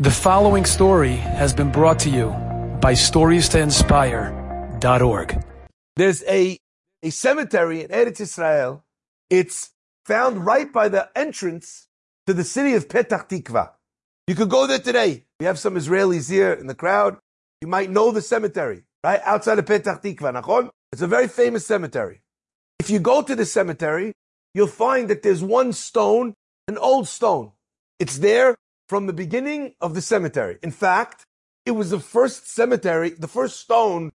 The following story has been brought to you by StoriesToInspire.org. There's a, a cemetery in Eretz Israel. It's found right by the entrance to the city of Petach Tikva. You could go there today. We have some Israelis here in the crowd. You might know the cemetery, right? Outside of Petach Tikva, nachon? It's a very famous cemetery. If you go to the cemetery, you'll find that there's one stone, an old stone. It's there from the beginning of the cemetery. In fact, it was the first cemetery, the first stone,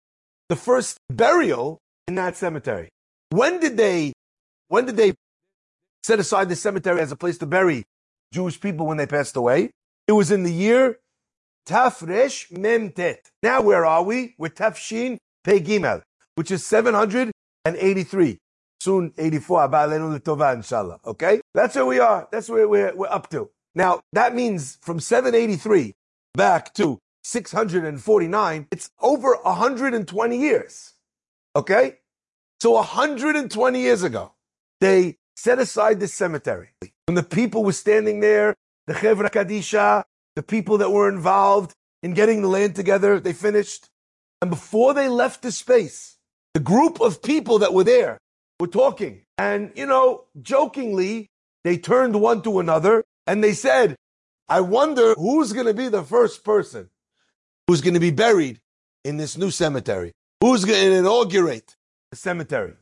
the first burial in that cemetery. When did they, when did they set aside the cemetery as a place to bury Jewish people when they passed away? It was in the year Tafresh Memtet. Now where are we? We're Tafshin Pei Gimel, which is 783. Soon 84. inshallah. Okay? That's where we are. That's where we're, we're up to. Now, that means from 783 back to 649, it's over 120 years. Okay? So 120 years ago, they set aside this cemetery. When the people were standing there, the Chevra Kadisha, the people that were involved in getting the land together, they finished. And before they left the space, the group of people that were there were talking. And, you know, jokingly, they turned one to another and they said, I wonder who's going to be the first person who's going to be buried in this new cemetery. Who's going to inaugurate the cemetery?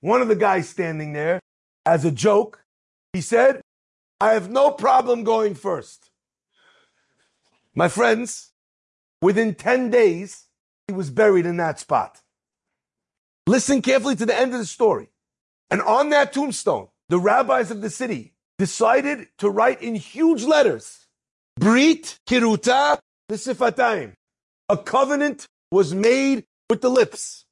One of the guys standing there, as a joke, he said, I have no problem going first. My friends, within 10 days, he was buried in that spot. Listen carefully to the end of the story. And on that tombstone, the rabbis of the city decided to write in huge letters, Brit Kiruta B'Sifatayim. A covenant was made with the lips.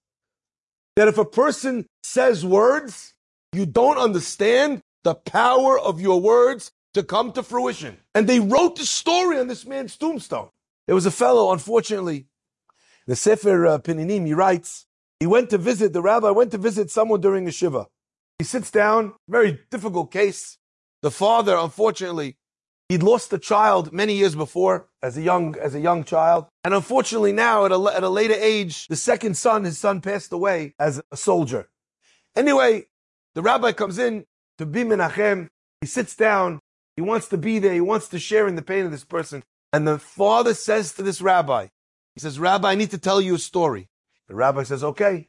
That if a person says words, you don't understand the power of your words to come to fruition. And they wrote the story on this man's tombstone. There was a fellow, unfortunately, the Sefer uh, Pininim, he writes, he went to visit, the rabbi went to visit someone during a Shiva. He sits down, very difficult case. The father, unfortunately, he'd lost a child many years before as a young as a young child, and unfortunately now at a, at a later age, the second son, his son, passed away as a soldier. Anyway, the rabbi comes in to be Menachem. He sits down. He wants to be there. He wants to share in the pain of this person. And the father says to this rabbi, he says, Rabbi, I need to tell you a story. The rabbi says, okay.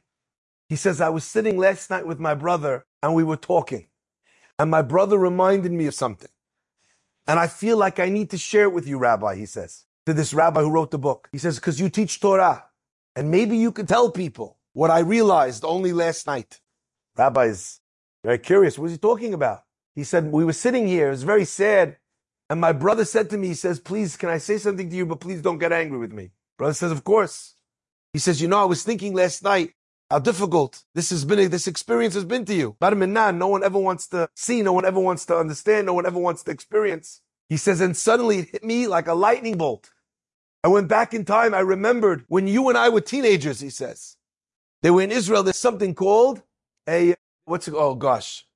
He says, I was sitting last night with my brother and we were talking. And my brother reminded me of something. And I feel like I need to share it with you, Rabbi, he says, to this rabbi who wrote the book. He says, because you teach Torah. And maybe you could tell people what I realized only last night. Rabbi is very curious. What was he talking about? He said, we were sitting here. It was very sad. And my brother said to me, he says, please, can I say something to you? But please don't get angry with me. Brother says, of course. He says, you know, I was thinking last night how difficult this has been, this experience has been to you. Barminan, no one ever wants to see, no one ever wants to understand, no one ever wants to experience. He says, and suddenly it hit me like a lightning bolt. I went back in time. I remembered when you and I were teenagers, he says. They were in Israel. There's something called a, what's it, oh gosh.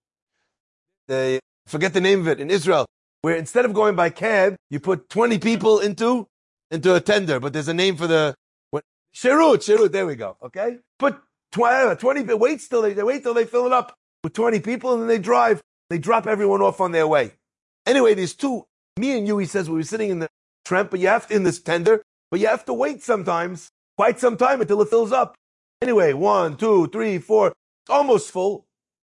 They, forget the name of it, in Israel, where instead of going by cab, you put 20 people into, into a tender, but there's a name for the, what, Shirut, Shirut, there we go, okay? Put 20, 20 wait till they, they wait till they fill it up with 20 people and then they drive. They drop everyone off on their way. Anyway, there's two. Me and you, he says, we were sitting in the tramp, but you have to, in this tender, but you have to wait sometimes, quite some time until it fills up. Anyway, one, two, three, four, almost full.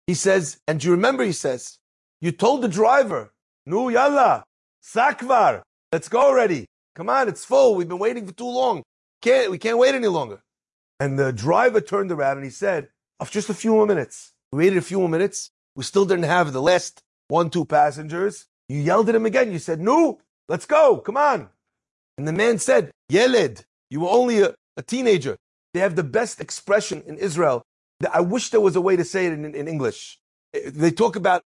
He says, and you remember, he says, you told the driver, Nu yalla, sakvar, let's go already. Come on, it's full. We've been waiting for too long. Can't, we can't wait any longer. And the driver turned around and he said, of just a few more minutes. We waited a few more minutes. We still didn't have the last one, two passengers. You yelled at him again. You said, no, let's go. Come on. And the man said, Yeled, you were only a, a teenager. They have the best expression in Israel. I wish there was a way to say it in, in English. Eh, they talk about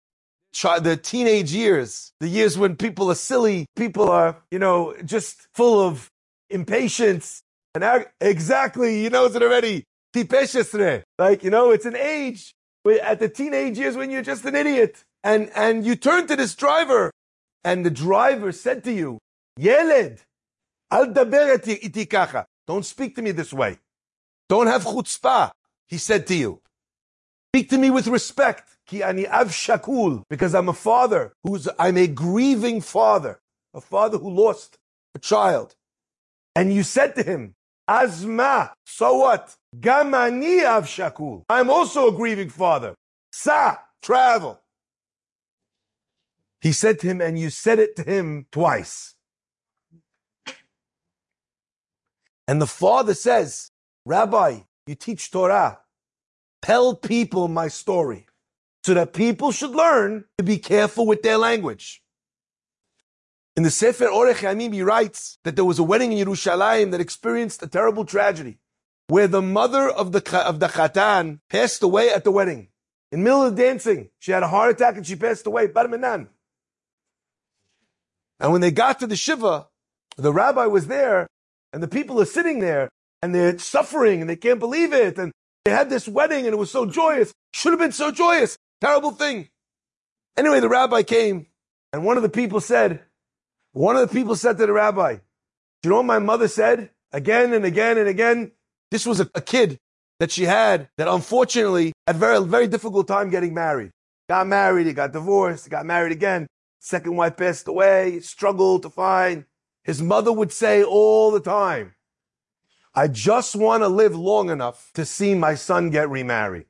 the teenage years, the years when people are silly, people are, you know, just full of impatience, and exactly, he knows it already. Like, you know, it's an age at the teenage years when you're just an idiot. And, and you turn to this driver and the driver said to you, Yeled, Al daber iti kacha. Don't speak to me this way. Don't have chutzpah, he said to you. Speak to me with respect. Ki ani av shakul. Because I'm a father who's, I'm a grieving father. A father who lost a child. And you said to him, Azma, so what? Gamani av shakul. I'm also a grieving father. Sa, travel. He said to him, and you said it to him twice. And the father says, Rabbi, you teach Torah. Tell people my story so that people should learn to be careful with their language. In the Sefer Orech Yamim, he writes that there was a wedding in Yerushalayim that experienced a terrible tragedy where the mother of the, of the Khatan passed away at the wedding. In the middle of the dancing, she had a heart attack and she passed away. Barminan. And when they got to the Shiva, the rabbi was there and the people are sitting there and they're suffering and they can't believe it. And they had this wedding and it was so joyous. Should have been so joyous. Terrible thing. Anyway, the rabbi came and one of the people said, one of the people said to the rabbi, do you know what my mother said again and again and again? This was a, a kid that she had that unfortunately had very, very difficult time getting married. Got married, he got divorced, he got married again. Second wife passed away, struggled to find. His mother would say all the time, I just want to live long enough to see my son get remarried.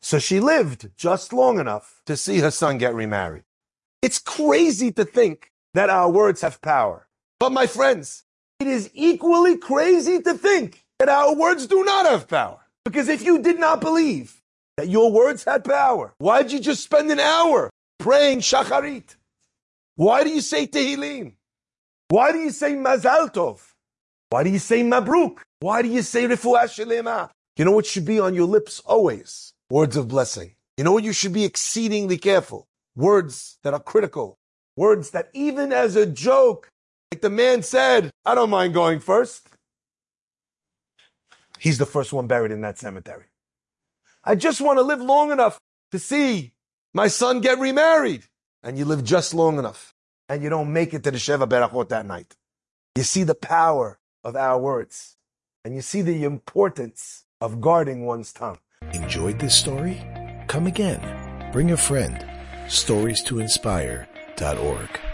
So she lived just long enough to see her son get remarried. It's crazy to think that our words have power. But my friends, it is equally crazy to think that our words do not have power. Because if you did not believe that your words had power, why'd you just spend an hour praying shacharit? Why do you say tehillim? Why do you say mazal tov? Why do you say mabruk? Why do you say refuah shelema? You know what should be on your lips always? Words of blessing. You know what you should be exceedingly careful? Words that are critical. Words that even as a joke, like the man said, I don't mind going first. He's the first one buried in that cemetery. I just want to live long enough to see my son get remarried. And you live just long enough and you don't make it to the Sheva Berachot that night. You see the power of our words and you see the importance of guarding one's tongue. Enjoyed this story? Come again. Bring a friend. Stories to inspire.org.